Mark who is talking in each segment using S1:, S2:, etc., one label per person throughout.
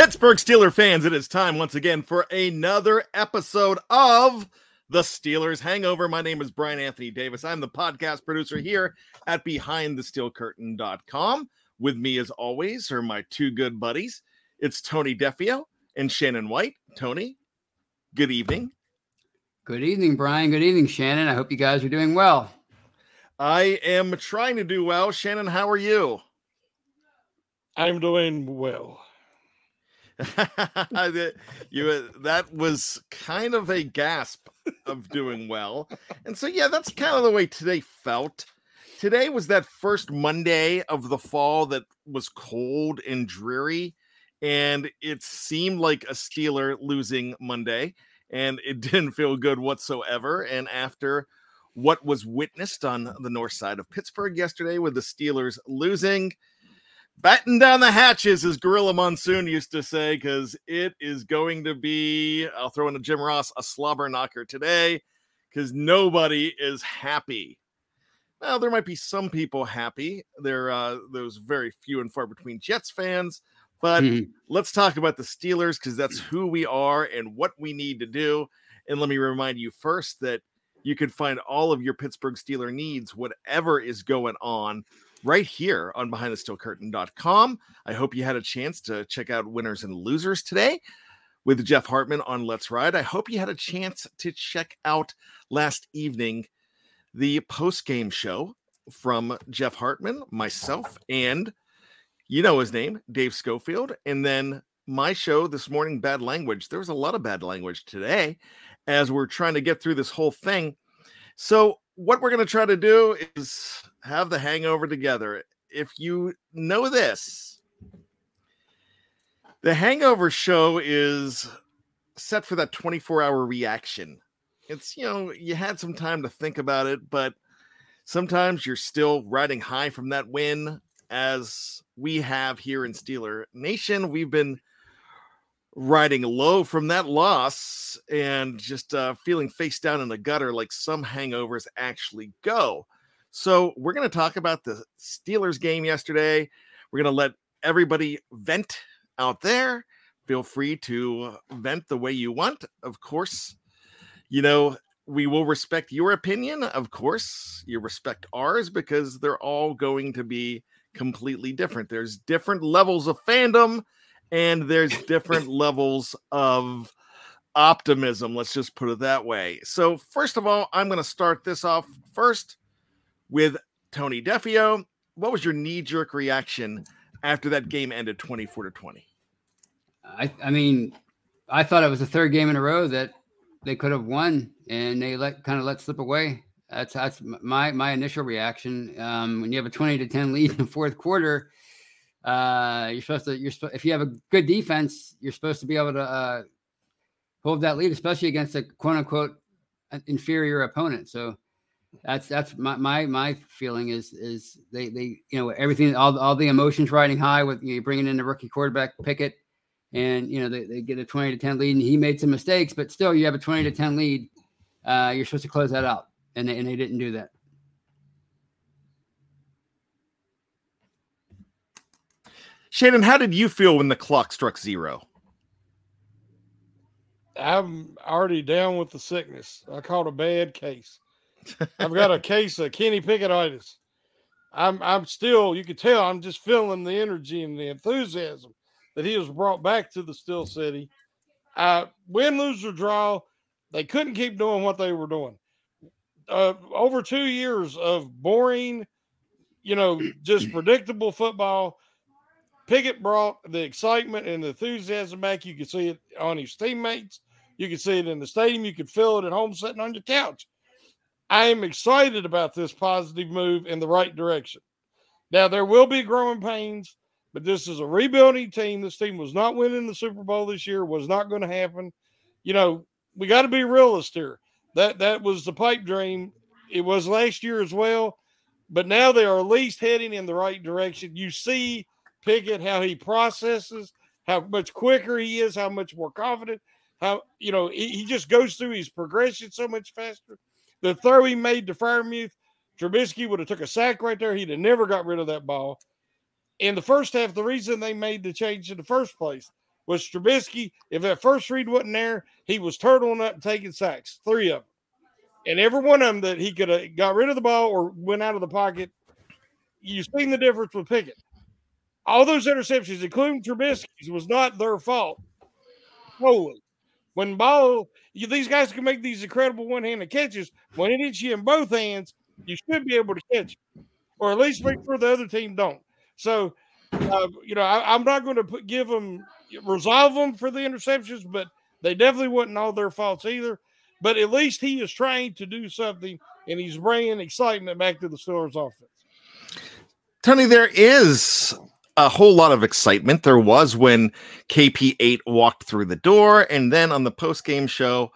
S1: Pittsburgh Steeler fans, it is time once again for another episode of the Steelers Hangover. My name is Bryan Anthony Davis. I'm the podcast producer here at BehindTheSteelCurtain.com. With me, as always, are my two good buddies. It's Tony Defeo and Shannon White. Tony, good evening.
S2: Good evening, Bryan. Good evening, Shannon. I hope you guys are doing well.
S1: I am trying to do well. Shannon, how are you?
S3: I'm doing well.
S1: you uh, that was kind of a gasp of doing well. And so yeah, that's kind of the way today felt. Today was that first Monday of the fall that was cold and dreary and it seemed like a Steeler losing Monday and it didn't feel good whatsoever and after what was witnessed on the north side of Pittsburgh yesterday with the Steelers losing batten down the hatches, as Gorilla Monsoon used to say, because it is going to be, I'll throw in a Jim Ross, a slobber knocker today, because nobody is happy. Well, there might be some people happy. There, uh, those very few and far between Jets fans. But mm-hmm. let's talk about the Steelers because that's who we are and what we need to do. And let me remind you first that you can find all of your Pittsburgh Steeler needs, whatever is going on, right here on behindthesteelcurtain.com. I hope you had a chance to check out winners and losers today with Jeff Hartman on Let's Ride. I hope you had a chance to check out last evening the post game show from Jeff Hartman, myself, and you know his name, Dave Schofield, and then my show this morning, Bad Language. There was a lot of bad language today as we're trying to get through this whole thing. So, what we're going to try to do is have the hangover together. If you know this, the hangover show is set for that 24 hour reaction. It's, you know, you had some time to think about it, but sometimes you're still riding high from that win, as we have here in Steeler Nation. We've been riding low from that loss and just uh, feeling face down in the gutter like some hangovers actually go. So, we're going to talk about the Steelers game yesterday. We're going to let everybody vent out there. Feel free to vent the way you want. Of course, you know, we will respect your opinion. Of course, you respect ours because they're all going to be completely different. There's different levels of fandom and there's different levels of optimism. Let's just put it that way. So, first of all, I'm going to start this off first with Tony Defeo. What was your knee jerk reaction after that game ended 24 to 20?
S2: I, I mean, I thought it was the third game in a row that they could have won and they let kind of let slip away. That's that's my my initial reaction. Um, when you have a 20 to 10 lead in the fourth quarter, uh, you're supposed to you're if you have a good defense, you're supposed to be able to uh, hold that lead, especially against a quote unquote inferior opponent. So that's that's my my my feeling is is they they you know everything all all the emotions riding high with you bringing in the rookie quarterback Pickett and you know they, they get a 20 to 10 lead and he made some mistakes but still you have a 20 to 10 lead uh, you're supposed to close that out and they, and they didn't do that
S1: Shannon, how did you feel when the clock struck zero?
S3: I'm already down with the sickness. I caught a bad case. I've got a case of Kenny Pickettitis. I'm I'm still, you can tell I'm just feeling the energy and the enthusiasm that he was brought back to the Steel City. Uh, win, lose, or draw, they couldn't keep doing what they were doing. Uh, over two years of boring, you know, just predictable football Pickett brought the excitement and the enthusiasm back. You could see it on his teammates. You could see it in the stadium. You could feel it at home sitting on your couch. I am excited about this positive move in the right direction. Now, there will be growing pains, but this is a rebuilding team. This team was not winning the Super Bowl this year, was not going to happen. You know, we got to be realist here. That that was the pipe dream. It was last year as well, but now they are at least heading in the right direction. You see Pickett how he processes, how much quicker he is, how much more confident, how you know he, he just goes through his progression so much faster. The throw he made to Freiermuth, Trubisky would have took a sack right there. He'd have never got rid of that ball. In the first half, the reason they made the change in the first place was Trubisky. If that first read wasn't there, he was turtling up and taking sacks, three of them. And every one of them that he could have got rid of the ball or went out of the pocket, you've seen the difference with Pickett. All those interceptions, including Trubisky's, was not their fault. Holy. When ball, you, these guys can make these incredible one-handed catches. When it hits you in both hands, you should be able to catch it, or at least make sure the other team don't. So, uh, you know, I, am not going to put, give them resolve them for the interceptions, but they definitely wasn't all their faults either. But at least he is trying to do something, and he's bringing excitement back to the Steelers offense.
S1: Tony, there is a whole lot of excitement. There was when KP8 walked through the door, and then on the post game show,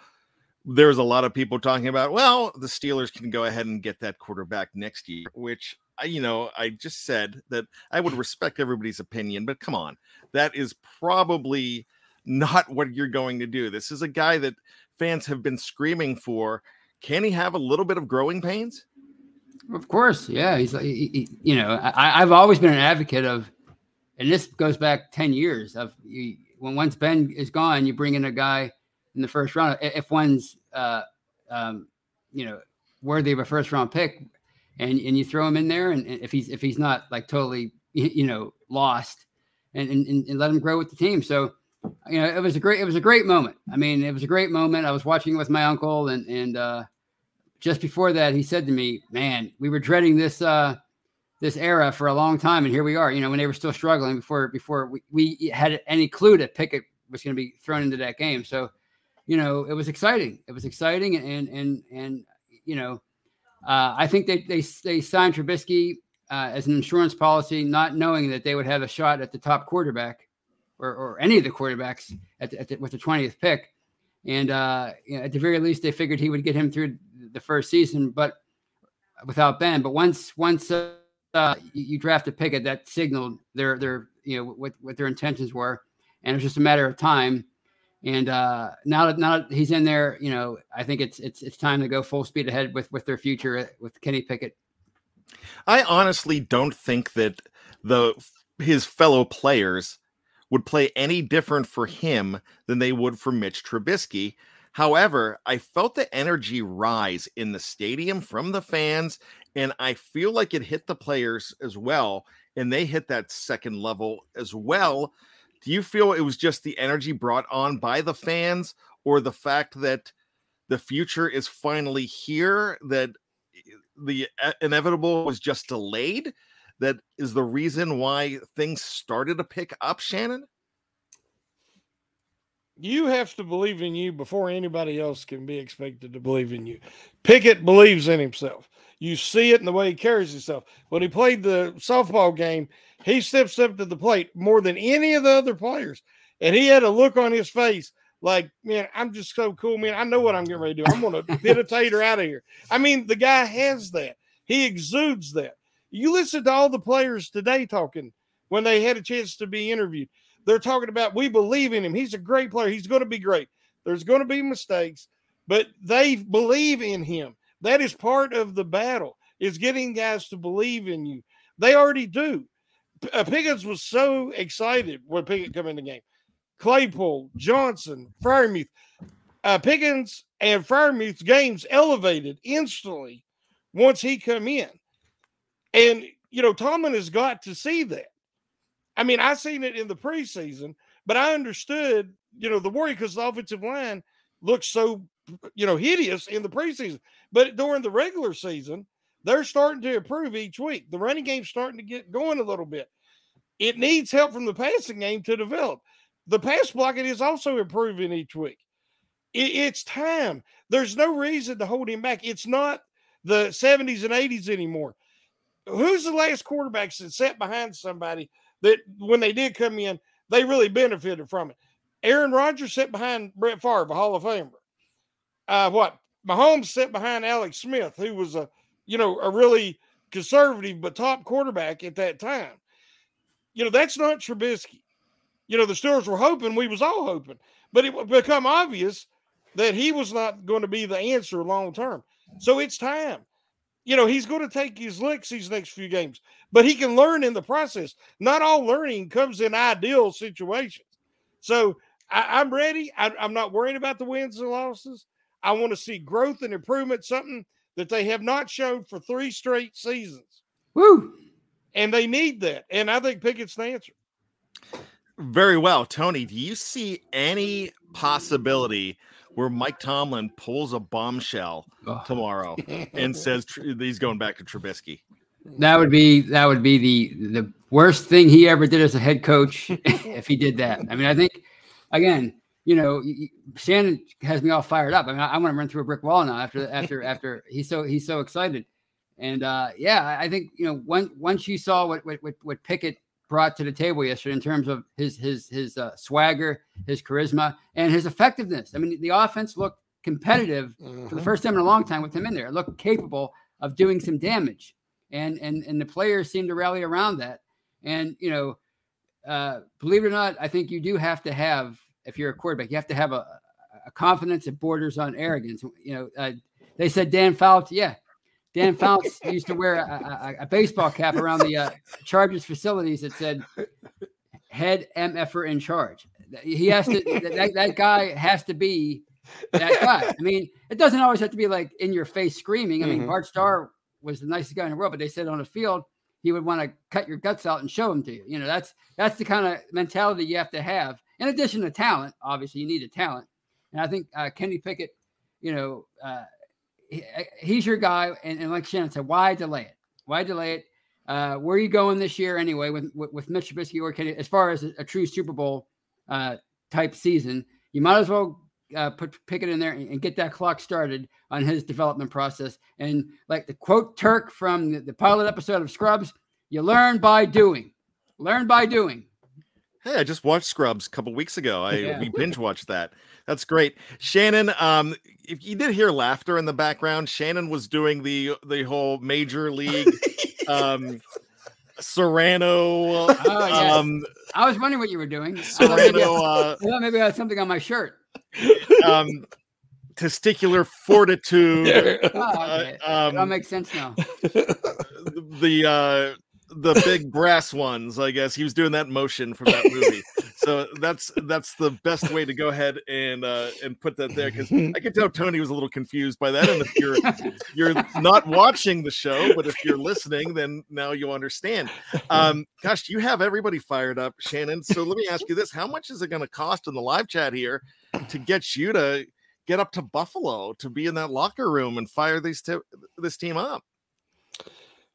S1: there was a lot of people talking about, well, the Steelers can go ahead and get that quarterback next year, which I, you know, I just said that I would respect everybody's opinion, but come on, that is probably not what you're going to do. This is a guy that fans have been screaming for. Can he have a little bit of growing pains?
S2: Of course, yeah. He's, he, he, you know, I, I've always been an advocate of and this goes back 10 years of you, when once Ben is gone, you bring in a guy in the first round. If one's, uh, um, you know, worthy of a first round pick and, and you throw him in there. And if he's, if he's not like totally, you know, lost and, and, and let him grow with the team. So, you know, it was a great, it was a great moment. I mean, it was a great moment. I was watching it with my uncle and, and, uh, just before that, he said to me, man, we were dreading this, uh, this era for a long time, and here we are. You know, when they were still struggling before before we, we had any clue that Pickett was going to be thrown into that game. So, you know, it was exciting. It was exciting, and and and you know, uh, I think they they they signed Trubisky uh, as an insurance policy, not knowing that they would have a shot at the top quarterback or, or any of the quarterbacks at, the, at the, with the twentieth pick. And uh, you know, at the very least, they figured he would get him through the first season, but without Ben. But once once uh, uh, you draft a Pickett that signaled their their you know what what their intentions were, and it was just a matter of time. And uh, now that now that he's in there, you know, I think it's it's it's time to go full speed ahead with with their future uh, with Kenny Pickett.
S1: I honestly don't think that the his fellow players would play any different for him than they would for Mitch Trubisky. However, I felt the energy rise in the stadium from the fans and I feel like it hit the players as well, and they hit that second level as well. Do you feel it was just the energy brought on by the fans, or the fact that the future is finally here, that the inevitable was just delayed? That is the reason why things started to pick up, Shannon?
S3: you have to believe in you before anybody else can be expected to believe in you. Pickett believes in himself. You see it in the way he carries himself. When he played the softball game, he steps up to the plate more than any of the other players. And he had a look on his face like, man, I'm just so cool, man. I know what I'm getting ready to do. I'm going to hit a tater out of here. I mean, the guy has that. He exudes that. You listen to all the players today talking when they had a chance to be interviewed they're talking about we believe in him. He's a great player. He's going to be great. There's going to be mistakes, but they believe in him. That is part of the battle is getting guys to believe in you. They already do. Uh, Pickens was so excited when Pickett come in the game. Claypool, Johnson, Freiermuth, uh, Pickens and Freiermuth's games elevated instantly once he come in. And you know, Tomlin has got to see that. I mean, I seen it in the preseason, but I understood, you know, the worry because the offensive line looks so, you know, hideous in the preseason. But during the regular season, they're starting to improve each week. The running game's starting to get going a little bit. it needs help from the passing game to develop. The pass blocking is also improving each week. It, it's time. There's no reason to hold him back. It's not the 70s and 80s anymore. Who's the last quarterbacks that sat behind somebody that when they did come in, they really benefited from it? Aaron Rodgers sat behind Brett Favre, a Hall of Famer. Uh, what Mahomes sat behind Alex Smith, who was a you know a really conservative but top quarterback at that time. You know that's not Trubisky. You know the Steelers were hoping, we was all hoping, but it would become obvious that he was not going to be the answer long term. So it's time. You know, he's going to take his licks these next few games, but he can learn in the process. Not all learning comes in ideal situations. So I, am ready. I, I'm not worried about the wins and losses. I want to see growth and improvement, something that they have not shown for three straight seasons.
S2: Woo!
S3: And they need that. And I think Pickett's the answer.
S1: Very well. Tony, do you see any possibility where Mike Tomlin pulls a bombshell oh. tomorrow and says he's going back to Trubisky?
S2: That would be that would be the the worst thing he ever did as a head coach if he did that. I mean, I think again, you know, Shannon has me all fired up. I mean, I, I want to run through a brick wall now after after after he's so he's so excited. And uh, yeah, I think you know once once you saw what what what Pickett brought to the table yesterday in terms of his his his uh, swagger, his charisma, and his effectiveness. I mean, the offense looked competitive mm-hmm. for the mm-hmm. first time in a long time with him in there. It looked capable of doing some damage, and and and the players seemed to rally around that. And you know, uh, believe it or not, I think you do have to have if you're a quarterback, you have to have a, a confidence that borders on arrogance. You know, uh, they said Dan Fouts, yeah, Dan Fouts used to wear a, a, a, baseball cap around the uh, Chargers facilities that said "Head MFer in charge." He has to. that, that guy has to be that guy. I mean, it doesn't always have to be like in your face screaming. I mean, mm-hmm. Bart Starr was the nicest guy in the world, but they said on the field he would want to cut your guts out and show them to you. You know, that's that's the kind of mentality you have to have. In addition to talent, obviously you need a talent, and I think uh, Kenny Pickett, you know, uh, he's your guy. And, and, like Shannon said, why delay it? Why delay it? Uh, where are you going this year anyway with with, with Mitch Trubisky or Kenny? As far as a, a true Super Bowl uh, type season, you might as well uh, put Pickett in there and, and, get that clock started on his development process. And like the quote Turk from the, the pilot episode of Scrubs, you learn by doing. Learn by doing.
S1: Hey, I just watched Scrubs a couple weeks ago. I yeah. we binge watched that. That's great. Shannon, um, if you did hear laughter in the background, Shannon was doing the the whole major league um Cerrano. Oh,
S2: yeah. um I was wondering what you were doing. Cerrano uh, well, maybe I had something on my shirt.
S1: Um testicular fortitude.
S2: oh, okay. uh, um, that makes sense now.
S1: The uh the big brass ones, I guess. He was doing that motion from that movie. so that's that's the best way to go ahead and uh and put that there because I can tell Tony was a little confused by that. And if you're you're not watching the show, but if you're listening, then now you'll understand. Um, gosh, you have everybody fired up, Shannon. So let me ask you this: How much is it going to cost in the live chat here to get you to get up to Buffalo to be in that locker room and fire these t- this team up?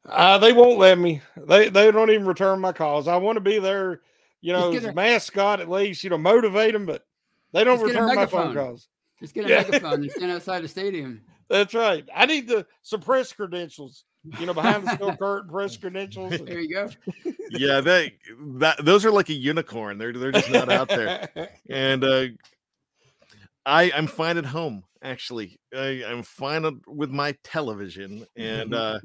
S3: Uh, they won't let me. They they don't even return my calls. I want to be their, you know, a mascot at least, you know, motivate them, but they don't return my phone calls.
S2: Just get a yeah. megaphone and stand outside the stadium.
S3: That's right. I need to suppress credentials. You know, behind the steel curtain, press credentials.
S2: And... There you go.
S1: yeah, they that those are like a unicorn. They're they're just not out there. And uh I I'm fine at home. Actually, I, I'm fine with my television, and uh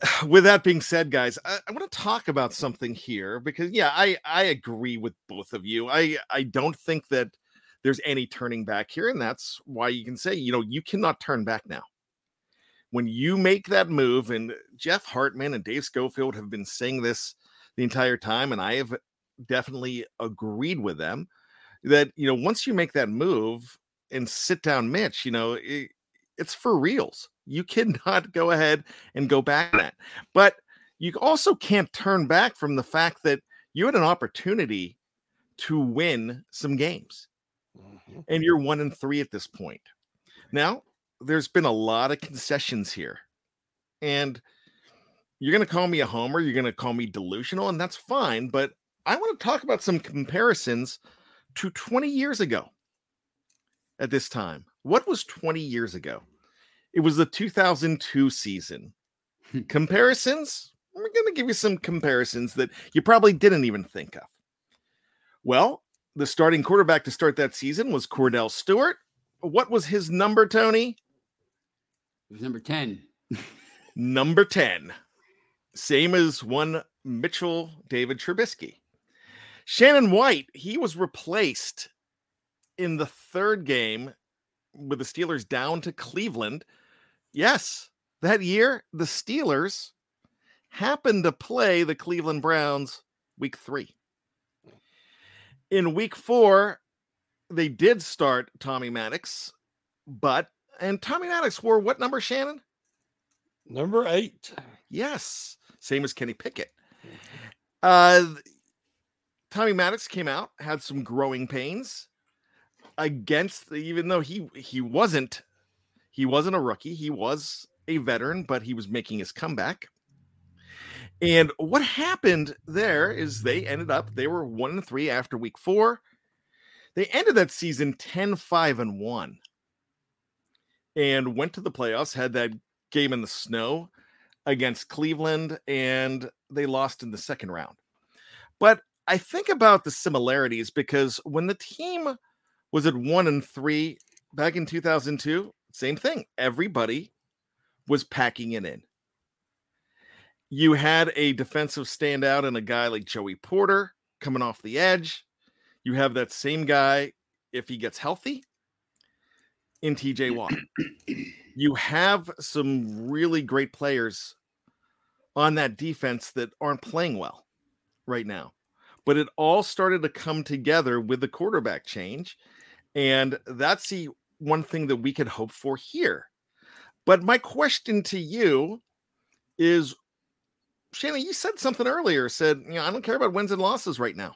S1: with that being said, guys, I, I want to talk about something here because yeah, I I agree with both of you. I I don't think that there's any turning back here, and that's why you can say you know you cannot turn back now. When you make that move, and Jeff Hartman and Dave Schofield have been saying this the entire time, and I have definitely agreed with them that you know once you make that move and sit down Mitch, you know it, it's for reals you cannot go ahead and go back that. But you also can't turn back from the fact that you had an opportunity to win some games. Mm-hmm. And you're one and three at this point. Now, there's been a lot of concessions here. And you're going to call me a homer, you're going to call me delusional, and that's fine. But I want to talk about some comparisons to 20 years ago at this time. What was 20 years ago? It was the 2002 season.
S2: Hmm.
S1: comparisons? We're going to give you some comparisons that you probably didn't even think of. Well, the starting quarterback to start that season was Kordell Stewart. What was his number, Tony?
S2: It was number 10.
S1: Number 10. Same as one Mitchell David Trubisky. Shannon White, he was replaced in the third game with the Steelers down to Cleveland. Yes, that year, the Steelers happened to play the Cleveland Browns week three. In week four, they did start Tommy Maddox, but, and Tommy Maddox wore what number, Shannon?
S3: Number eight.
S1: Yes, same as Kenny Pickett. Uh, Tommy Maddox came out, had some growing pains against, even though he he wasn't he wasn't a rookie, he was a veteran, but he was making his comeback. And what happened there is they ended up they were one and three after week four. They ended that season 10 5 and 1 and went to the playoffs, had that game in the snow against Cleveland, and they lost in the second round. But I think about the similarities because when the team was at one and three back in 2002, same thing. Everybody was packing it in. You had a defensive standout and a guy like Joey Porter coming off the edge. You have that same guy if he gets healthy in TJ Watt. you have some really great players on that defense that aren't playing well right now. But it all started to come together with the quarterback change. And that's the one thing that we could hope for here. But my question to you is Shannon, you said something earlier, said, you know, I don't care about wins and losses right now.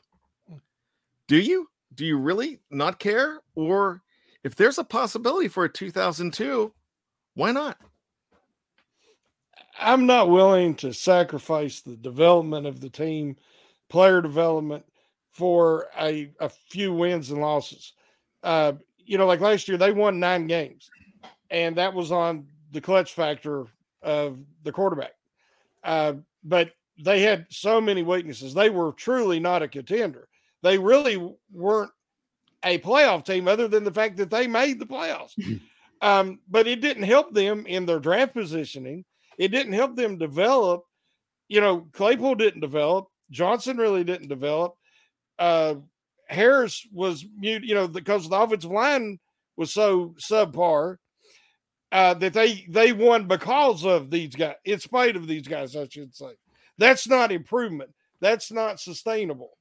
S1: Do you? Do you really not care? Or if there's a possibility for a 2002, why not?
S3: I'm not willing to sacrifice the development of the team, player development for a, a few wins and losses. Uh, you know, like last year, they won nine games, and that was on the clutch factor of the quarterback. Uh, but they had so many weaknesses. They were truly not a contender. They really weren't a playoff team, other than the fact that they made the playoffs. um, but it didn't help them in their draft positioning. It didn't help them develop. You know, Claypool didn't develop. Johnson really didn't develop. Uh, Harris was mute, you know, because the offensive line was so subpar uh, that they they won because of these guys, in spite of these guys, I should say. That's not improvement. That's not sustainable.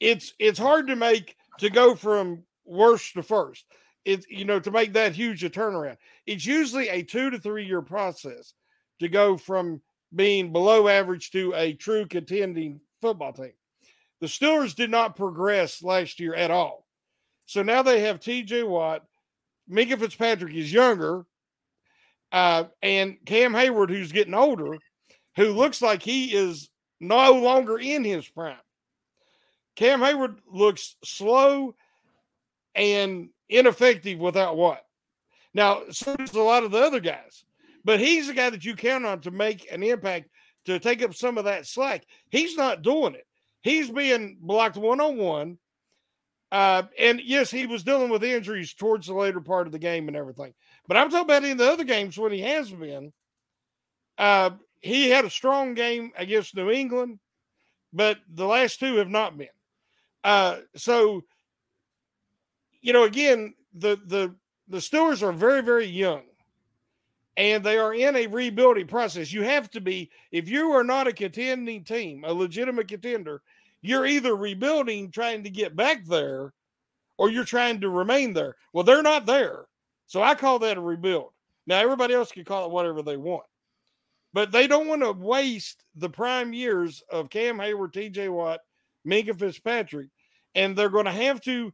S3: It's it's hard to make to go from worst to first. It's you know to make that huge a turnaround. It's usually a two to three year process to go from being below average to a true contending football team. The Steelers did not progress last year at all. So now they have TJ Watt. Minkah Fitzpatrick is younger. Uh, and Cam Heyward, who's getting older, who looks like he is no longer in his prime. Cam Heyward looks slow and ineffective without what? Now, so does a lot of the other guys, but he's the guy that you count on to make an impact to take up some of that slack. He's not doing it. He's being blocked one on one. And yes, he was dealing with injuries towards the later part of the game and everything. But I'm talking about in the other games when he has been. Uh, he had a strong game against New England, but the last two have not been. Uh, so, you know, again, the the the Steelers are very very young, and they are in a rebuilding process. You have to be if you are not a contending team, a legitimate contender. You're either rebuilding, trying to get back there, or you're trying to remain there. Well, they're not there, so I call that a rebuild. Now, everybody else can call it whatever they want. But they don't want to waste the prime years of Cam Heyward, TJ Watt, Minkah Fitzpatrick, and they're going to have to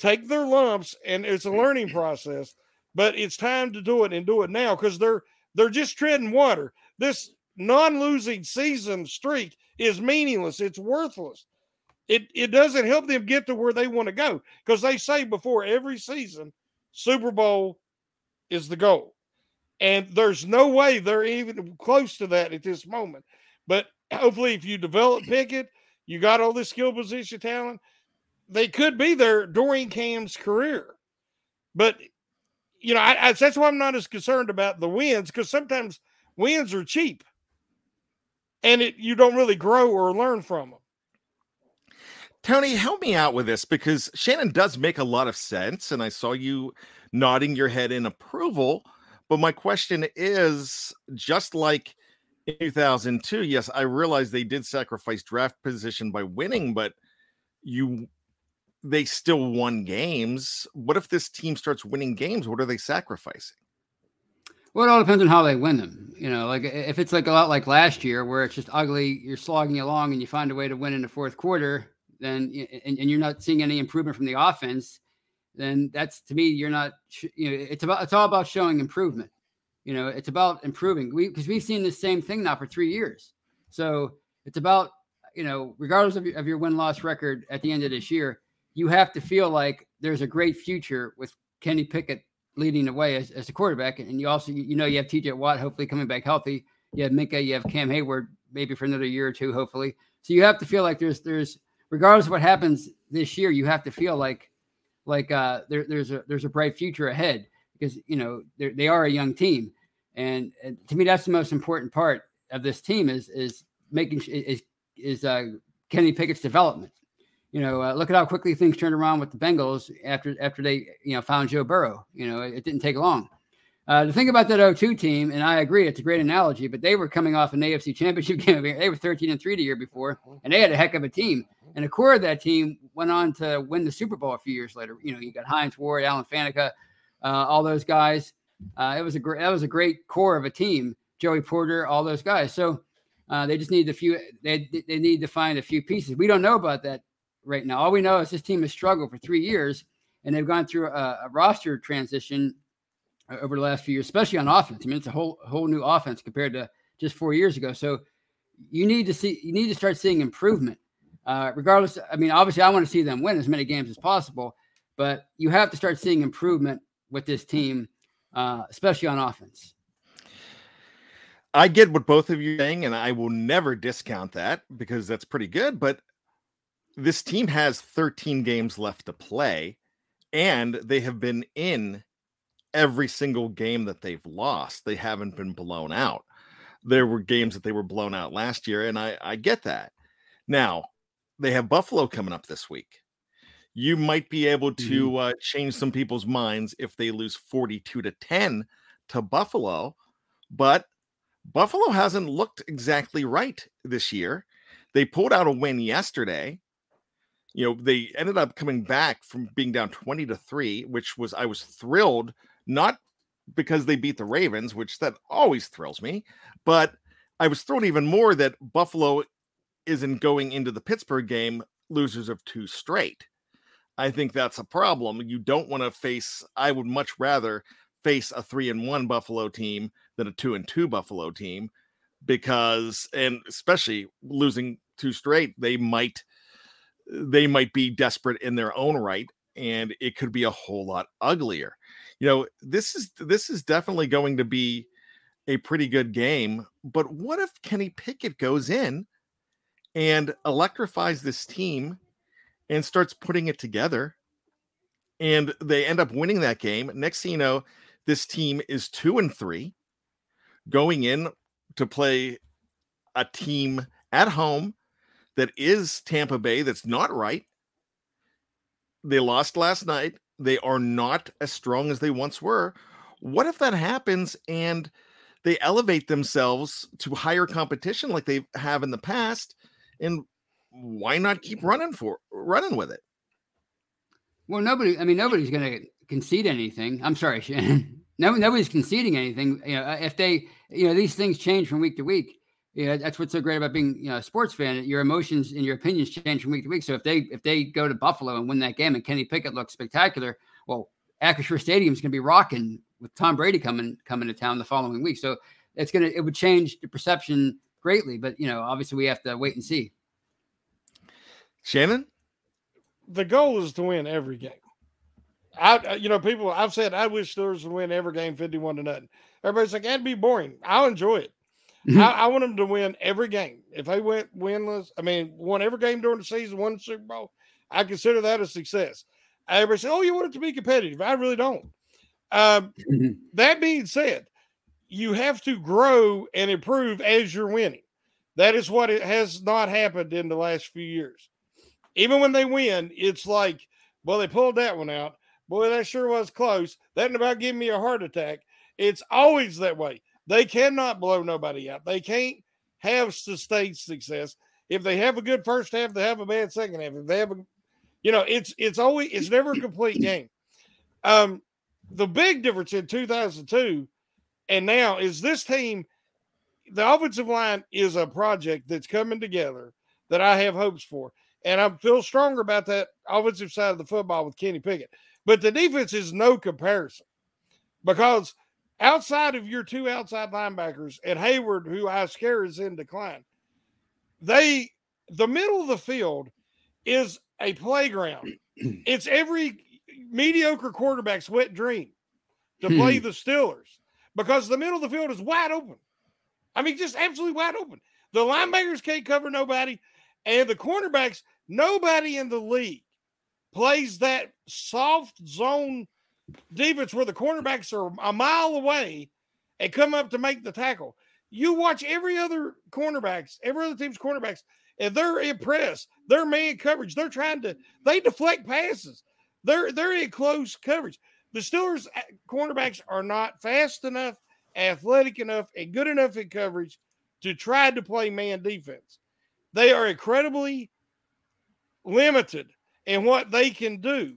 S3: take their lumps, and it's a learning process. But it's time to do it and do it now because they're they're just treading water. This non-losing season streak is meaningless. It's worthless. It it doesn't help them get to where they want to go because they say before every season, Super Bowl is the goal. And there's no way they're even close to that at this moment. But hopefully, if you develop Pickett, you got all this skill position talent, they could be there during Cam's career. But you know, I, I, that's why I'm not as concerned about the wins because sometimes wins are cheap, and it you don't really grow or learn from them.
S1: Tony, help me out with this because Shannon does make a lot of sense, and I saw you nodding your head in approval. But my question is just like in 2002, yes, I realize they did sacrifice draft position by winning, but you they still won games. What if this team starts winning games? What are they sacrificing?
S2: Well, it all depends on how they win them. You know, like if it's like a lot like last year where it's just ugly, you're slogging along and you find a way to win in the fourth quarter, then and, and you're not seeing any improvement from the offense, then that's to me you're not. You know, it's about it's all about showing improvement. You know, it's about improving. We because we've seen the same thing now for three years. So it's about you know, regardless of your, of your win loss record at the end of this year, you have to feel like there's a great future with Kenny Pickett leading the way as, as a quarterback. And you also, you know, you have TJ Watt hopefully coming back healthy. You have Minkah, you have Cam Heyward maybe for another year or two, hopefully. So you have to feel like there's, there's, regardless of what happens this year, you have to feel like, like uh, there, there's a, there's a bright future ahead because, you know, they are a young team. And, and to me, that's the most important part of this team is, is making, is, is uh, Kenny Pickett's development you know, uh, look at how quickly things turned around with the Bengals after after they you know found Joe Burrow. You know, it, it didn't take long. Uh, the thing about that 02 team, and I agree, it's a great analogy, but they were coming off an AFC championship game. They were 13 and 3 the year before, and they had a heck of a team. And the core of that team went on to win the Super Bowl a few years later. You know, you got Hines Ward, Alan Faneca, uh, all those guys. Uh, it was a great that was a great core of a team. Joey Porter, all those guys. So uh, they just need a few. They they need to find a few pieces. We don't know about that right now. All we know is this team has struggled for three years, and they've gone through a, a roster transition over the last few years, especially on offense. I mean, it's a whole whole new offense compared to just four years ago. So you need to see you need to start seeing improvement. Uh, regardless, I mean, obviously, I want to see them win as many games as possible, but you have to start seeing improvement with this team, uh, especially on offense.
S1: I get what both of you are saying, and I will never discount that because that's pretty good. But this team has 13 games left to play, and they have been in every single game that they've lost. They haven't been blown out. There were games that they were blown out last year, and I, I get that. Now, they have Buffalo coming up this week. You might be able to mm-hmm. uh, change some people's minds if they lose 42 to 10 to Buffalo, but Buffalo hasn't looked exactly right this year. They pulled out a win yesterday you know they ended up coming back from being down 20 to 3 which was i was thrilled not because they beat the ravens which that always thrills me but i was thrilled even more that buffalo isn't going into the pittsburgh game losers of two straight. I think that's a problem. You don't want to face i would much rather face a 3 and 1 buffalo team than a 2 and 2 buffalo team because and especially losing two straight they might they might be desperate in their own right and it could be a whole lot uglier. You know this is this is definitely going to be a pretty good game but what if kenny pickett goes in and electrifies this team and starts putting it together and they end up winning that game? Next thing you know this team is two and three going in to play a team at home that is Tampa Bay that's not right. They lost last night. They are not as strong as they once were. What if that happens and they elevate themselves to higher competition like they have in the past? And why not keep running for running with it?
S2: Well, nobody. I mean, nobody's going to concede anything. I'm sorry, Shannon. No, nobody's conceding anything. You know, if they, you know, these things change from week to week you know, that's what's so great about being you know, a sports fan. Your emotions and your opinions change from week to week. So if they if they go to Buffalo and win that game and Kenny Pickett looks spectacular, well, Acrisure Stadium is going to be rocking with Tom Brady coming coming to town the following week. So it's gonna it would change the perception greatly. But you know, obviously, we have to wait and see.
S1: Shannon,
S3: the goal is to win every game. I, uh, you know, people, I've said I wish Steelers would win every game 51 to nothing. Everybody's like, that'd be boring. I'll enjoy it. I, I, want them to win every game. If they went winless, I mean, won every game during the season, won the Super Bowl, I consider that a success. Everybody says, oh, you want it to be competitive. I really don't. Um, that being said, you have to grow and improve as you're winning. That is what it has not happened in the last few years. Even when they win, it's like, well, they pulled that one out. Boy, that sure was close. That ain't about giving me a heart attack. It's always that way. They cannot blow nobody out. They can't have sustained success. If they have a good first half, they have a bad second half. If they have a, you know, it's it's always it's never a complete game. Um, the big difference in 2002 and now is this team, the offensive line is a project that's coming together that I have hopes for. And I feel stronger about that offensive side of the football with Kenny Pickett. But the defense is no comparison because outside of your two outside linebackers and Heyward, who I scare is in decline, they the middle of the field is a playground. It's every mediocre quarterback's wet dream to play hmm. the Steelers because the middle of the field is wide open. I mean, just absolutely wide open. The linebackers can't cover nobody, and the cornerbacks, nobody in the league plays that soft zone defense where the cornerbacks are a mile away and come up to make the tackle. You watch every other cornerbacks, every other team's cornerbacks, and they're impressed. They're man coverage. They're trying to they deflect passes. They're they're in close coverage. The Steelers uh, cornerbacks are not fast enough, athletic enough, and good enough in coverage to try to play man defense. They are incredibly limited in what they can do.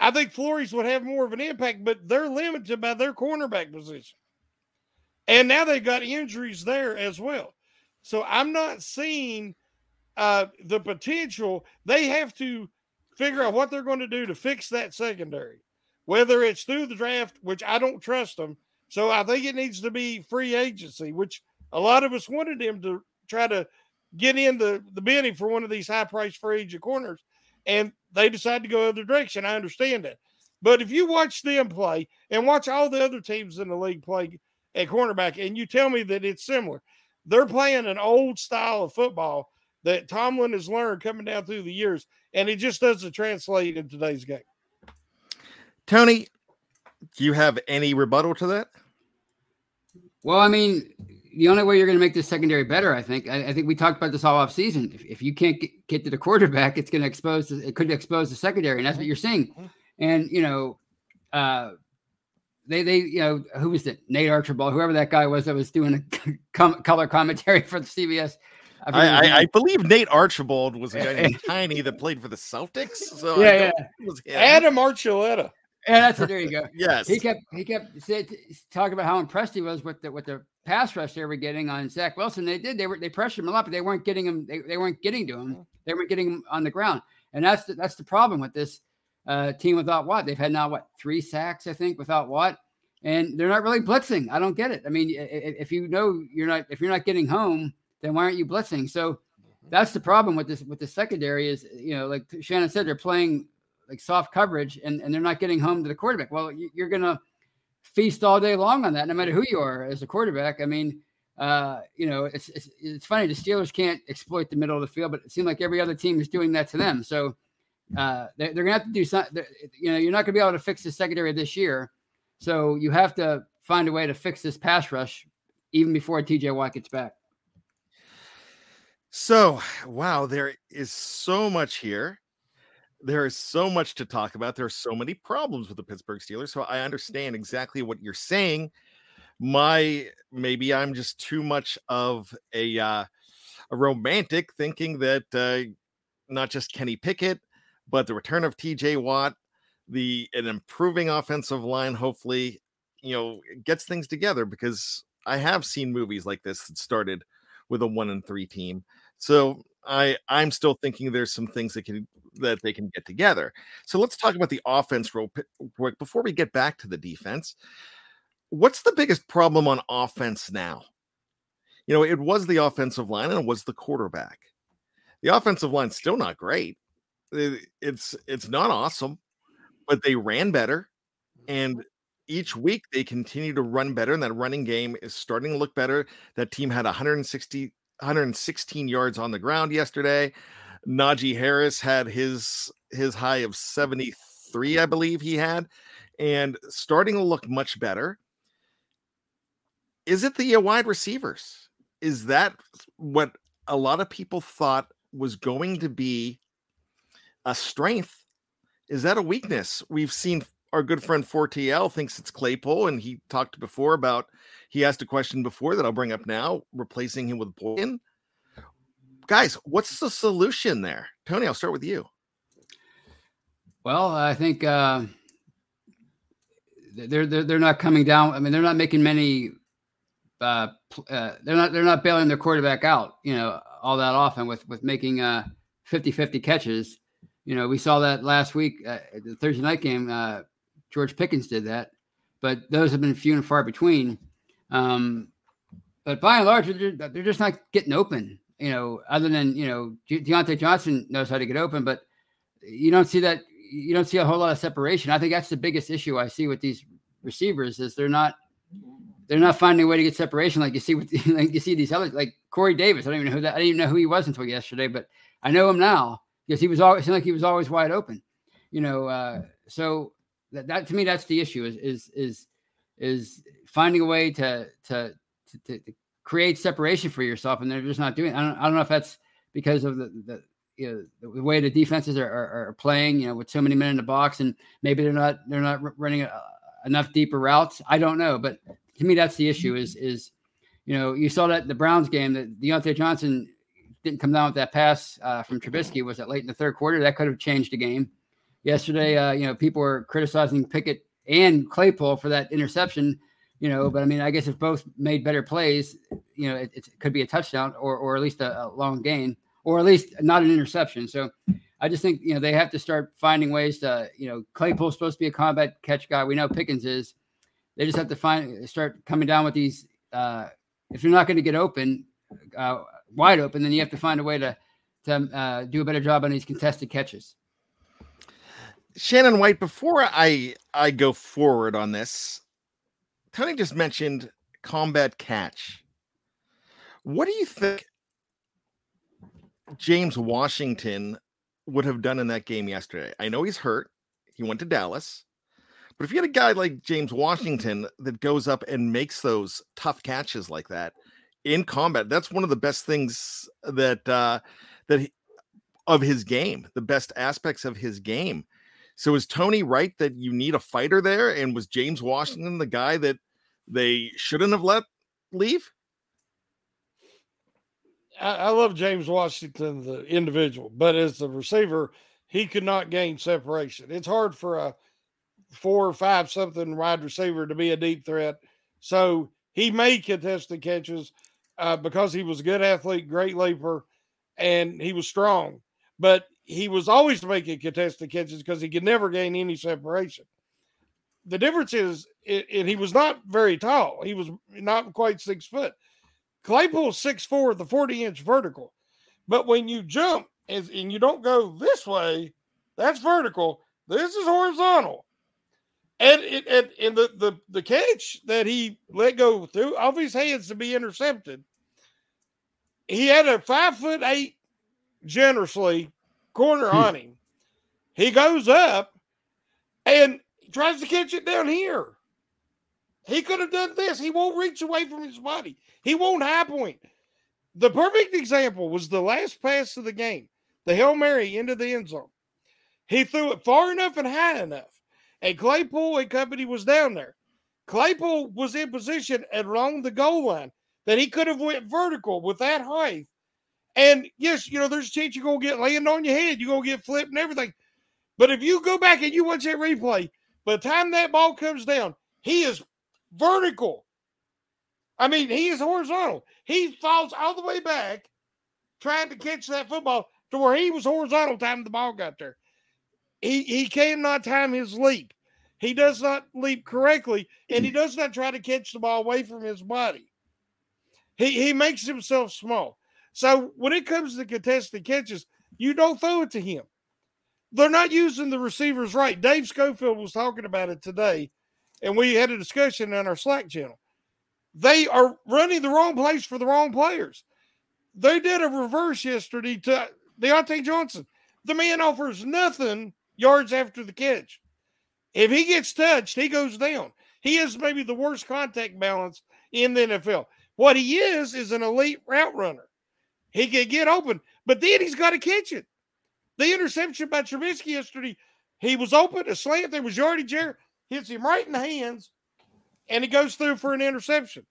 S3: I think Flores would have more of an impact, but they're limited by their cornerback position. And now they've got injuries there as well. So I'm not seeing uh, the potential. They have to figure out what they're going to do to fix that secondary, whether it's through the draft, which I don't trust them. So I think it needs to be free agency, which a lot of us wanted them to try to get in the, the bidding for one of these high price free agent corners. And they decide to go other direction. I understand that. But if you watch them play and watch all the other teams in the league play at cornerback, and you tell me that it's similar, they're playing an old style of football that Tomlin has learned coming down through the years, and it just doesn't translate in today's game.
S1: Tony, do you have any rebuttal to that?
S2: Well, I mean, the only way you're going to make this secondary better, I think, I, I, think we talked about this all off season. If, if you can't get, get, to the quarterback, it's going to expose, it could expose the secondary, and that's what you're seeing. Mm-hmm. And you know, uh, they they you know who was it? Nate Archibald, whoever that guy was that was doing a com- color commentary for the CBS
S1: I, I, I, believe Nate Archibald was a guy named Tiny that played for the Celtics. So
S2: yeah, yeah.
S3: Adam Archuleta.
S2: Yeah, that's it. There you go.
S1: yes,
S2: he kept he kept say, talking about how impressed he was with the with the pass rush they were getting on Zach Wilson. They did. They were they pressured him a lot, but they weren't getting him. They, they weren't getting to him. They weren't getting him on the ground, and that's the, that's the problem with this uh, team without Watt. They've had now what three sacks I think without Watt, and they're not really blitzing. I don't get it. I mean, if you know you're not if you're not getting home then why aren't you blitzing? So mm-hmm. that's the problem with this with the secondary is you know like Shannon said they're playing like soft coverage and, and they're not getting home to the quarterback. Well, you're gonna feast all day long on that, no matter who you are as a quarterback. I mean, uh, you know, it's, it's it's funny the Steelers can't exploit the middle of the field, but it seemed like every other team is doing that to them. So uh, they're, they're gonna have to do something. You know, you're not gonna be able to fix the secondary this year, so you have to find a way to fix this pass rush even before TJ Watt gets back.
S1: So, wow, there is so much here. There is so much to talk about. There are so many problems with the Pittsburgh Steelers. So, I understand exactly what you're saying. My maybe I'm just too much of a uh, a romantic thinking that uh, not just Kenny Pickett, but the return of TJ Watt, the an improving offensive line, hopefully, you know, gets things together because I have seen movies like this that started with a one and three team. So I I'm still thinking there's some things that can that they can get together. So let's talk about the offense real quick before we get back to the defense. what's the biggest problem on offense now? You know, it was the offensive line and it was the quarterback. The offensive line's still not great. Eh, it's it's not awesome, but they ran better. Mm-hmm. And each week they continue to run better, and that running game is starting to look better. That team had 160, 116 yards on the ground yesterday. Najee Harris had his his high of 73, I believe he had, and starting to look much better. Is it the uh, wide receivers? Is that what a lot of people thought was going to be a strength? Is that a weakness? We've seen our good friend 4TL thinks it's Claypool, and he talked before about he asked a question before that I'll bring up now, replacing him with Boykin. Guys, what's the solution there? Tony, I'll start with you.
S2: Well, I think uh, they're, they're they're not coming down. I mean, they're not making many. Uh, uh, they're not they're not bailing their quarterback out. You know, all that often with with making uh 50-50 catches. You know, we saw that last week uh, the Thursday night game. Uh, George Pickens did that, but those have been few and far between. Um, but by and large, they're, they're, just not getting open. You know, other than you know, De- Diontae Johnson knows how to get open, but you don't see that. You don't see a whole lot of separation. I think that's the biggest issue I see with these receivers is they're not they're not finding a way to get separation like you see with like you see these other like Corey Davis. I don't even know who that I didn't even know who he was until yesterday, but I know him now because he was always seemed like he was always wide open. You know, uh, so that, that to me that's the issue is is is is finding a way to to to, to create separation for yourself, and they're just not doing. It. I don't I don't know if that's because of the the you know the way the defenses are, are, are playing, you know, with so many men in the box, and maybe they're not they're not running a, enough deeper routes. I don't know, but to me that's the issue. Is is you know you saw that the Browns game that Diontae Johnson didn't come down with that pass uh, from Trubisky was that late in the third quarter that could have changed the game yesterday. Uh, you know, people were criticizing Pickett and Claypool for that interception. You know, but I mean, I guess if both made better plays, you know, it, it could be a touchdown or or at least a, a, long gain, or at least not an interception. So, I just think you know they have to start finding ways to you know Claypool's supposed to be a combat catch guy. We know Pickens is. They just have to find start coming down with these. Uh, if you're not going to get open, uh, wide open, then you have to find a way to to uh, do a better job on these contested catches.
S1: Shannon White, before I I go forward on this, Tony just mentioned combat catch. What do you think James Washington would have done in that game yesterday? I know he's hurt. He went to Dallas. But if you had a guy like James Washington that goes up and makes those tough catches like that in combat, that's one of the best things that uh that he, of his game, the best aspects of his game. So is Tony right that you need a fighter there? And was James Washington the guy that they shouldn't have let leave?
S3: I, I love James Washington, the individual, but as the receiver, he could not gain separation. It's hard for a four or five something wide receiver to be a deep threat. So he made contested catches uh, because he was a good athlete, great leaper, and he was strong. But he was always making contested catches because he could never gain any separation. The difference is, and he was not very tall. He was not quite six foot. Claypool's six four, the forty inch vertical. But when you jump and you don't go this way, that's vertical. This is horizontal. And it and, and the, the the catch that he let go through off his hands to be intercepted. He had a five foot eight generously corner hmm. on him. He goes up and tries to catch it down here. He could have done this. He won't reach away from his body. He won't high point. The perfect example was the last pass of the game, the Hail Mary into the end zone. He threw it far enough and high enough. And Claypool and company was down there. Claypool was in position and along the goal line that he could have went vertical with that height and yes, you know, there's a chance you're gonna get land on your head, you're gonna get flipped and everything. But if you go back and you watch that replay, by the time that ball comes down, he is vertical. I mean, he is horizontal. He falls all the way back trying to catch that football to where he was horizontal time the ball got there. He he cannot time his leap. he does not leap correctly, and he does not try to catch the ball away from his body. He he makes himself small. So when it comes to contested catches, you don't throw it to him. They're not using the receivers right. Dave Schofield was talking about it today, and we had a discussion on our Slack channel. They are running the wrong place for the wrong players. They did a reverse yesterday to Diontae Johnson. The man offers nothing yards after the catch. If he gets touched, he goes down. He is maybe the worst contact balance in the NFL. What he is is an elite route runner. He can get open, but then he's got to catch it. The interception by Trubisky yesterday, he was open, a slant, there was yardage there, hits him right in the hands, and he goes through for an interception.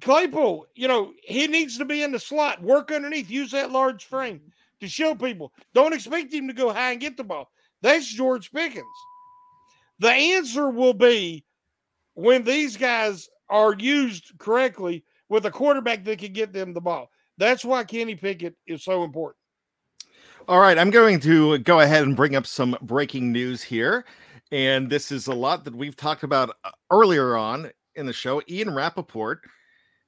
S3: Claypool, you know, he needs to be in the slot, work underneath, use that large frame to show people. Don't expect him to go high and get the ball. That's George Pickens. The answer will be when these guys are used correctly with a quarterback that can get them the ball. That's why Kenny Pickett is so important.
S1: All right, I'm going to go ahead and bring up some breaking news here. And this is a lot that we've talked about uh, earlier on in the show. Ian Rapoport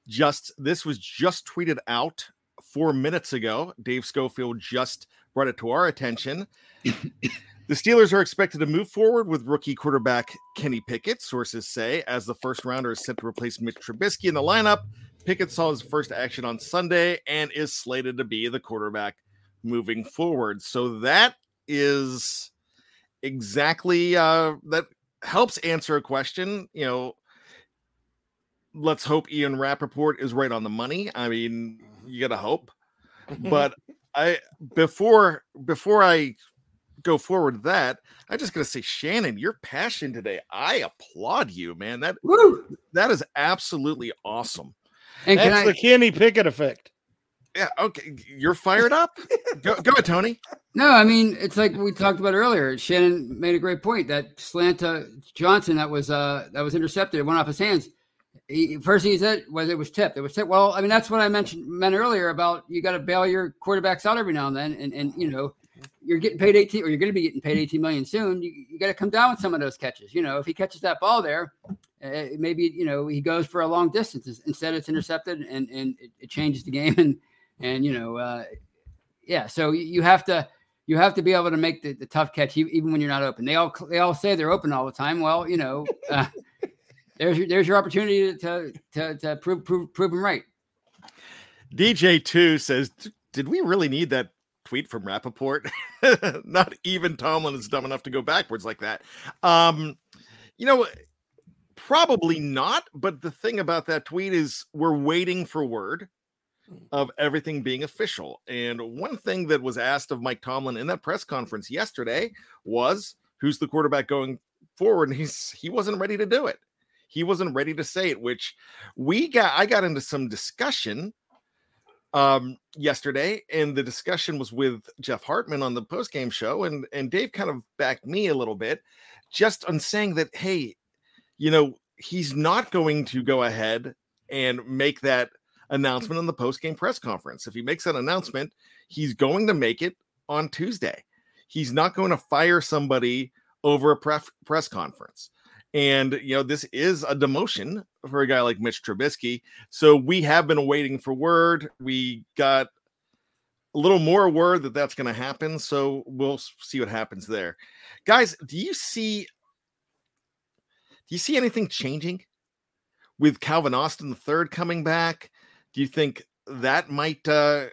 S1: just, this was just tweeted out four minutes ago. Dave Schofield just brought it to our attention. the Steelers are expected to move forward with rookie quarterback Kenny Pickett, sources say, as the first rounder is set to replace Mitch Trubisky in the lineup. Pickett saw his first action on Sunday and is slated to be the quarterback moving forward. So that is exactly uh, that helps answer a question. You know, let's hope Ian Rapoport is right on the money. I mean, you gotta hope. But I before before I go forward that, I just gotta say, Shannon, your passion today, I applaud you, man. That Woo! that is absolutely awesome.
S3: And That's I, the Kenny Pickett effect.
S1: Yeah, okay. You're fired up. go, go ahead, Tony.
S2: No, I mean it's like we talked about earlier. Shannon made a great point that slant Johnson that was uh that was intercepted, it went off his hands he, first thing he said was it was tipped. It was tipped. Well, I mean, that's what I mentioned meant earlier about you got to bail your quarterbacks out every now and then, and and you know you're getting paid 18 or you're going to be getting paid 18 million soon. You, you got to come down with some of those catches. You know, if he catches that ball there, uh, maybe you know he goes for a long distance instead it's intercepted and and it, it changes the game and and you know uh, yeah. So you have to you have to be able to make the, the tough catch even when you're not open. They all they all say they're open all the time. Well, you know. Uh, there's your there's your opportunity to to to prove prove prove them right.
S1: DJ two says, "Did we really need that tweet from Rapoport. Not even Tomlin is dumb enough to go backwards like that." Um, you know, probably not. But the thing about that tweet is, we're waiting for word of everything being official. And one thing that was asked of Mike Tomlin in that press conference yesterday was, "Who's the quarterback going forward?" And he's he wasn't ready to do it he wasn't ready to say it, which we got. I got into some discussion um yesterday and the discussion was with Jeff Hartman on the post game show and and Dave kind of backed me a little bit just on saying that hey you know he's not going to go ahead and make that announcement on the post game press conference. If he makes that announcement he's going to make it on Tuesday. He's not going to fire somebody over a pref- press conference. And, you know, this is a demotion for a guy like Mitch Trubisky. So we have been waiting for word. We got a little more word that that's going to happen. So we'll see what happens there. Guys, do you see do you see anything changing with Calvin Austin the third coming back? Do you think that might uh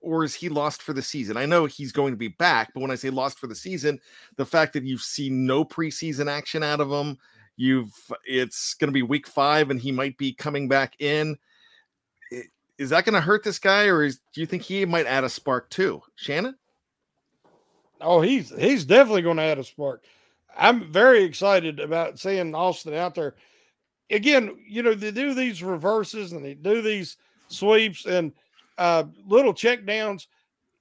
S1: or is he lost for the season? I know he's going to be back, but when I say lost for the season, the fact that you've seen no preseason action out of him, You've it's going to be week five, and he might be coming back in. Is that going to hurt this guy, or is, do you think he might add a spark too, Shannon?
S3: Oh, he's he's definitely going to add a spark. I'm very excited about seeing Austin out there. Again, you know, they do these reverses and they do these sweeps and uh, little check downs.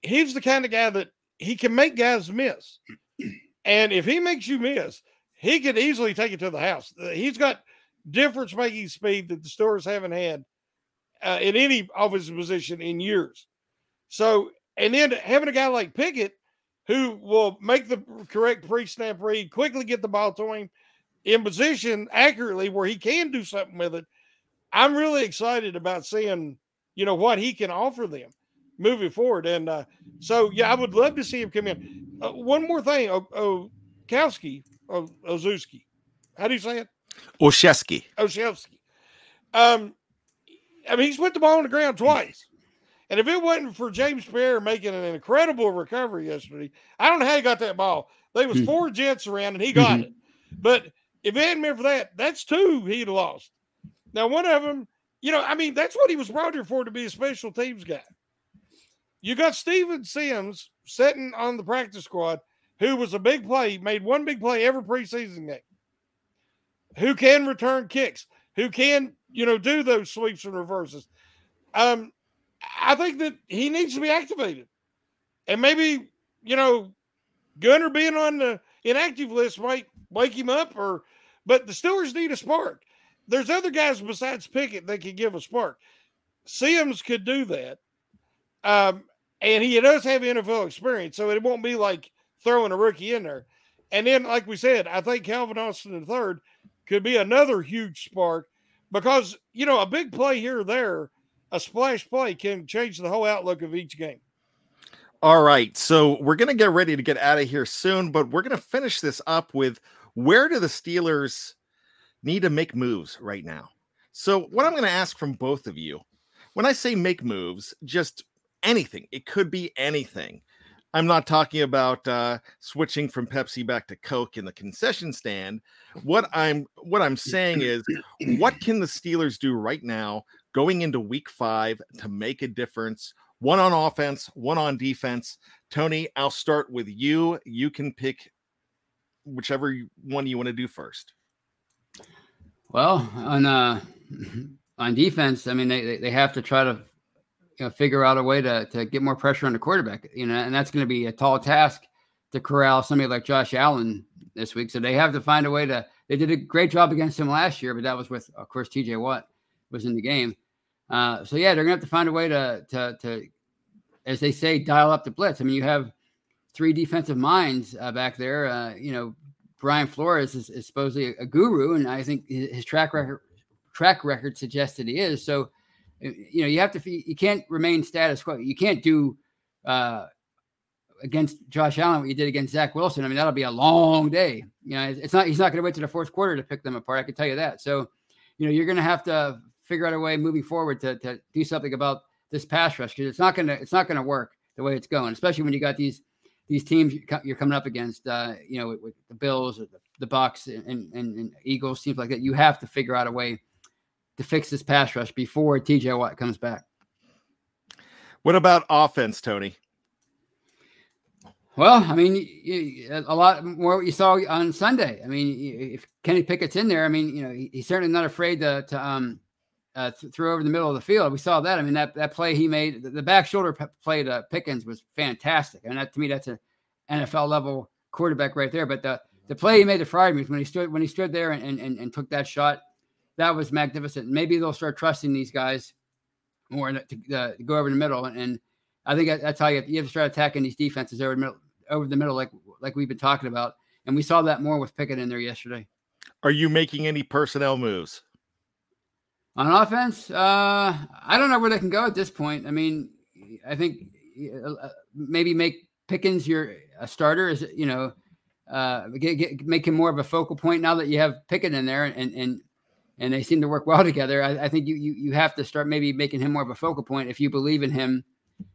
S3: He's the kind of guy that he can make guys miss. And if he makes you miss, he could easily take it to the house. Uh, he's got difference making speed that the Steelers haven't had uh, in any offensive position in years. So, and then having a guy like Pickett, who will make the correct pre-snap read, quickly get the ball to him in position accurately where he can do something with it. I'm really excited about seeing, you know, what he can offer them moving forward. And uh, so, yeah, I would love to see him come in. Uh, one more thing, o- o- Ozuski, how do you say it?
S1: Olszewski.
S3: Olszewski. Um, I mean, he's put the ball on the ground twice. And if it wasn't for James Pierre making an incredible recovery yesterday, I don't know how he got that ball. There was hmm. four jets around and he got it. But if it hadn't been for that, that's two he'd lost. Now, one of them, you know, I mean, that's what he was brought here for to be a special teams guy. You got Steven Sims sitting on the practice squad, who was a big play, made one big play every preseason game, who can return kicks, who can, you know, do those sweeps and reverses. Um, I think that he needs to be activated. And maybe, you know, Gunner being on the inactive list might wake him up or but the Steelers need a spark. There's other guys besides Pickett that can give a spark. Sims could do that. Um, and he does have NFL experience, so it won't be like throwing a rookie in there. And then, like we said, I think Calvin Austin III could be another huge spark because, you know, a big play here or there a splash play can change the whole outlook of each game.
S1: All right. So we're going to get ready to get out of here soon, but we're going to finish this up with where do the Steelers need to make moves right now? So, what I'm going to ask from both of you when I say make moves, just anything, it could be anything. I'm not talking about uh, switching from Pepsi back to Coke in the concession stand. What I'm what I'm saying is, what can the Steelers do right now going into week five to make a difference. One on offense, one on defense. Tony, I'll start with you. You can pick whichever one you want to do first.
S2: Well, on uh, on defense, I mean they they have to try to you know, figure out a way to to get more pressure on the quarterback. You know, and that's going to be a tall task to corral somebody like Josh Allen this week. So they have to find a way to. They did a great job against him last year, but that was with, of course, T.J. Watt was in the game. Uh, so yeah, they're gonna have to find a way to to to, as they say, dial up the blitz. I mean, you have three defensive minds uh, back there. Uh, you know, Brian Flores is, is supposedly a, a, guru, and I think his track record track record suggests that he is. So, you know, you have to you can't remain status quo. You can't do uh, against Josh Allen what you did against Zach Wilson. I mean, that'll be a long day. You know, it's not he's not going to wait to the fourth quarter to pick them apart. I can tell you that. So, you know, you're going to have to figure out a way moving forward to, to do something about this pass rush because it's not gonna it's not gonna work the way it's going, especially when you got these these teams you're coming up against, uh, you know, with, with the Bills or the, the Bucks and, and, and Eagles, teams like that. You have to figure out a way to fix this pass rush before TJ Watt comes back.
S1: What about offense, Tony?
S2: Well, I mean, a lot more what you saw on Sunday. I mean, if Kenny Pickett's in there, I mean, you know, he's certainly not afraid to, to um, uh, th- threw over the middle of the field. We saw that. I mean, that that play he made, the, the back shoulder p- play to Pickens was fantastic. I and mean, that to me, that's an NFL level quarterback right there. But the the play he made to Freiermuth when he stood when he stood there and, and, and took that shot, that was magnificent. Maybe they'll start trusting these guys more to, uh, to go over the middle. And, and I think that's how you have, you have to start attacking these defenses over the middle, over the middle, like like we've been talking about. And we saw that more with Pickett in there yesterday.
S1: Are you making any personnel moves?
S2: On offense, uh, I don't know where they can go at this point. I mean, I think uh, maybe make Pickens your a starter is you know uh, get, get, make him more of a focal point now that you have Pickett in there and and and they seem to work well together. I, I, think you, you you have to start maybe making him more of a focal point if you believe in him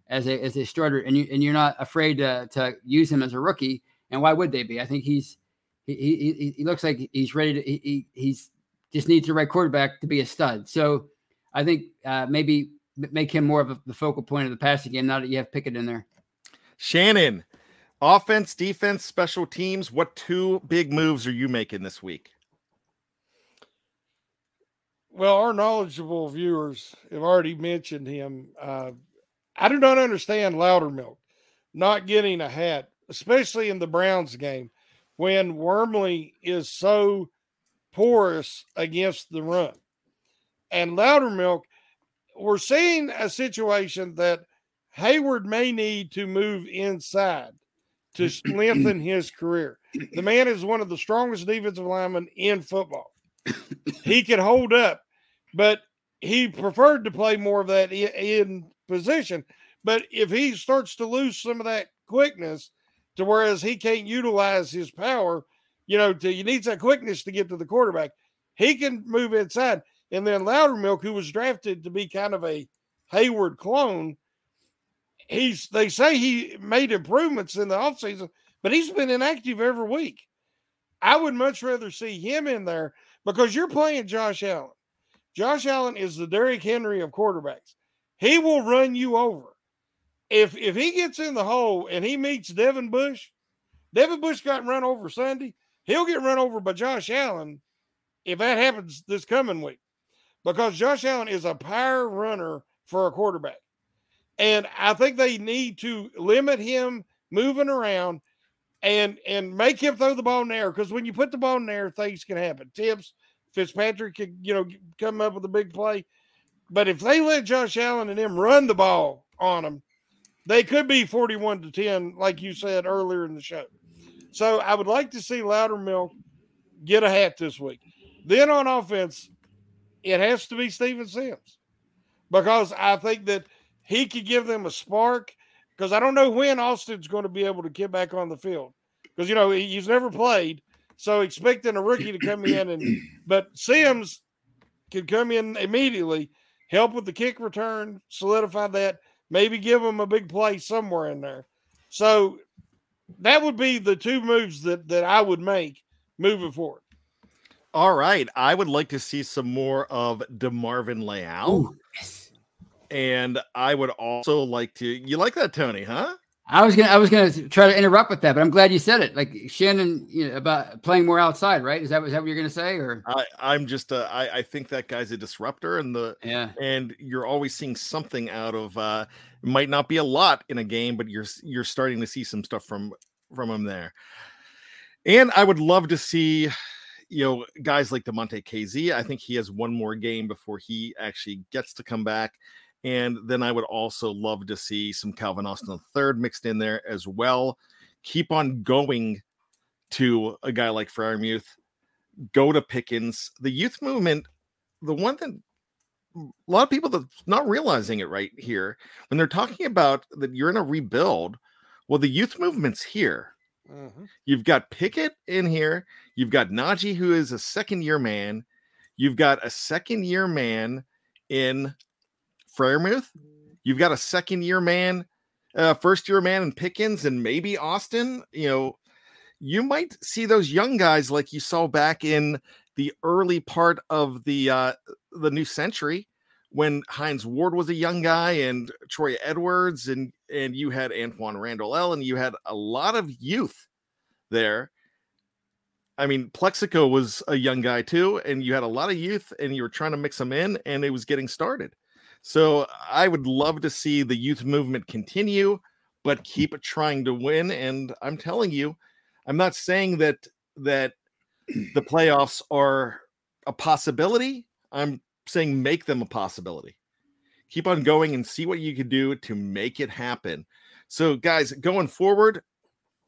S2: as a as a starter and you and you're not afraid to to use him as a rookie. And why would they be? I think he's he he, he looks like he's ready to he, he's just needs the right quarterback to be a stud. So I think uh, maybe make him more of a, the focal point of the passing game now that you have Pickett in there.
S1: Shannon, offense, defense, special teams. What two big moves are you making this week?
S3: Well, our knowledgeable viewers have already mentioned him. Uh, I do not understand Loudermilk not getting a hat, especially in the Browns game when Wormley is so porous against the run. And Loudermilk, we're seeing a situation that Heyward may need to move inside to lengthen his career. The man is one of the strongest defensive linemen in football. He can hold up, but he preferred to play more of that in position. But if he starts to lose some of that quickness, to whereas he can't utilize his power, you know, to, he needs that quickness to get to the quarterback. He can move inside. And then Loudermilk, who was drafted to be kind of a Heyward clone, he's they say he made improvements in the offseason, but he's been inactive every week. I would much rather see him in there because you're playing Josh Allen. Josh Allen is the Derrick Henry of quarterbacks. He will run you over. If if he gets in the hole and he meets Devin Bush, Devin Bush got run over Sunday. He'll get run over by Josh Allen if that happens this coming week. Because Josh Allen is a power runner for a quarterback. And I think they need to limit him moving around and and make him throw the ball in the air. Because when you put the ball in the air, things can happen. Tips, Fitzpatrick could, you know, come up with a big play. But if they let Josh Allen and him run the ball on them, they could be 41 to 10, like you said earlier in the show. So I would like to see Loudermilk get a hat this week. Then on offense, it has to be Steven Sims because I think that – he could give them a spark because I don't know when Austin's going to be able to get back on the field because you know he's never played. So expecting a rookie to come in and but Sims could come in immediately, help with the kick return, solidify that, maybe give him a big play somewhere in there. So that would be the two moves that that I would make moving forward.
S1: All right, I would like to see some more of DeMarvin Leal. yes and I would also like to. You like that, Tony? Huh?
S2: I was gonna I was gonna try to interrupt with that, but I'm glad you said it. Like Shannon, you know, about playing more outside, right? Is that is that what you're gonna say? Or
S1: I, I'm just uh, I, I think that guy's a disruptor, and the
S2: yeah,
S1: and you're always seeing something out of. uh It might not be a lot in a game, but you're you're starting to see some stuff from from him there. And I would love to see, you know, guys like Damontae Kazee. I think he has one more game before he actually gets to come back. And then I would also love to see some Calvin Austin III mixed in there as well. Keep on going to a guy like Freiermuth. Go to Pickens. The youth movement, the one that a lot of people that's not realizing it right here when they're talking about that you're in a rebuild. Well, the youth movement's here. Mm-hmm. You've got Pickett in here. You've got Najee, who is a second year man. You've got a second year man in Freiermuth. You've got a second year man, uh, first year man in Pickens and maybe Austin. You know, you might see those young guys like you saw back in the early part of the uh, the new century when Hines Ward was a young guy and Troy Edwards and and you had Antwaan Randle El and you had a lot of youth there. I mean, Plaxico was a young guy too, and you had a lot of youth, and you were trying to mix them in, and it was getting started. So I would love to see the youth movement continue, but mm. keep trying to win. And I'm telling you, I'm not saying that that the playoffs are a possibility. I'm saying make them a possibility. Keep on going and see what you can do to make it happen. So, guys, going forward,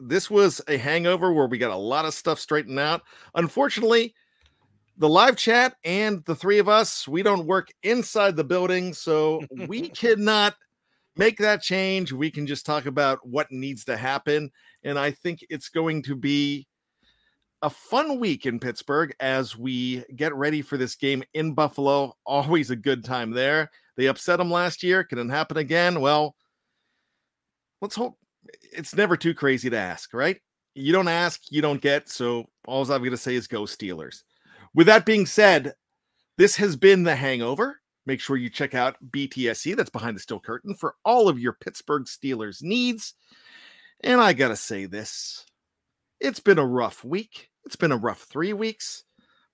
S1: this was a hangover where we got a lot of stuff straightened out. Unfortunately, the live chat and the three of us, we don't work inside the building, so we cannot make that change. We can just talk about what needs to happen. And I think it's going to be a fun week in Pittsburgh as we get ready for this game in Buffalo. Always a good time there. They upset them last year. Can it happen again? Well, let's hope it's never too crazy to ask, right? You don't ask, you don't get. So all I'm going to say is go Steelers. With that being said, this has been The Hangover. Make sure you check out BTSC, that's behind the steel curtain, for all of your Pittsburgh Steelers needs. And I got to say this it's been a rough week. It's been a rough three weeks.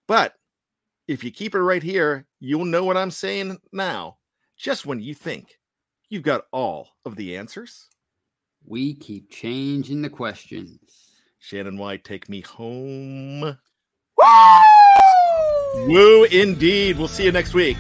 S1: But if you keep it right here, you'll know what I'm saying now. Just when you think you've got all of the answers,
S2: we keep changing the questions.
S1: Shannon White, take me home. Woo! Woo indeed. We'll see you next week.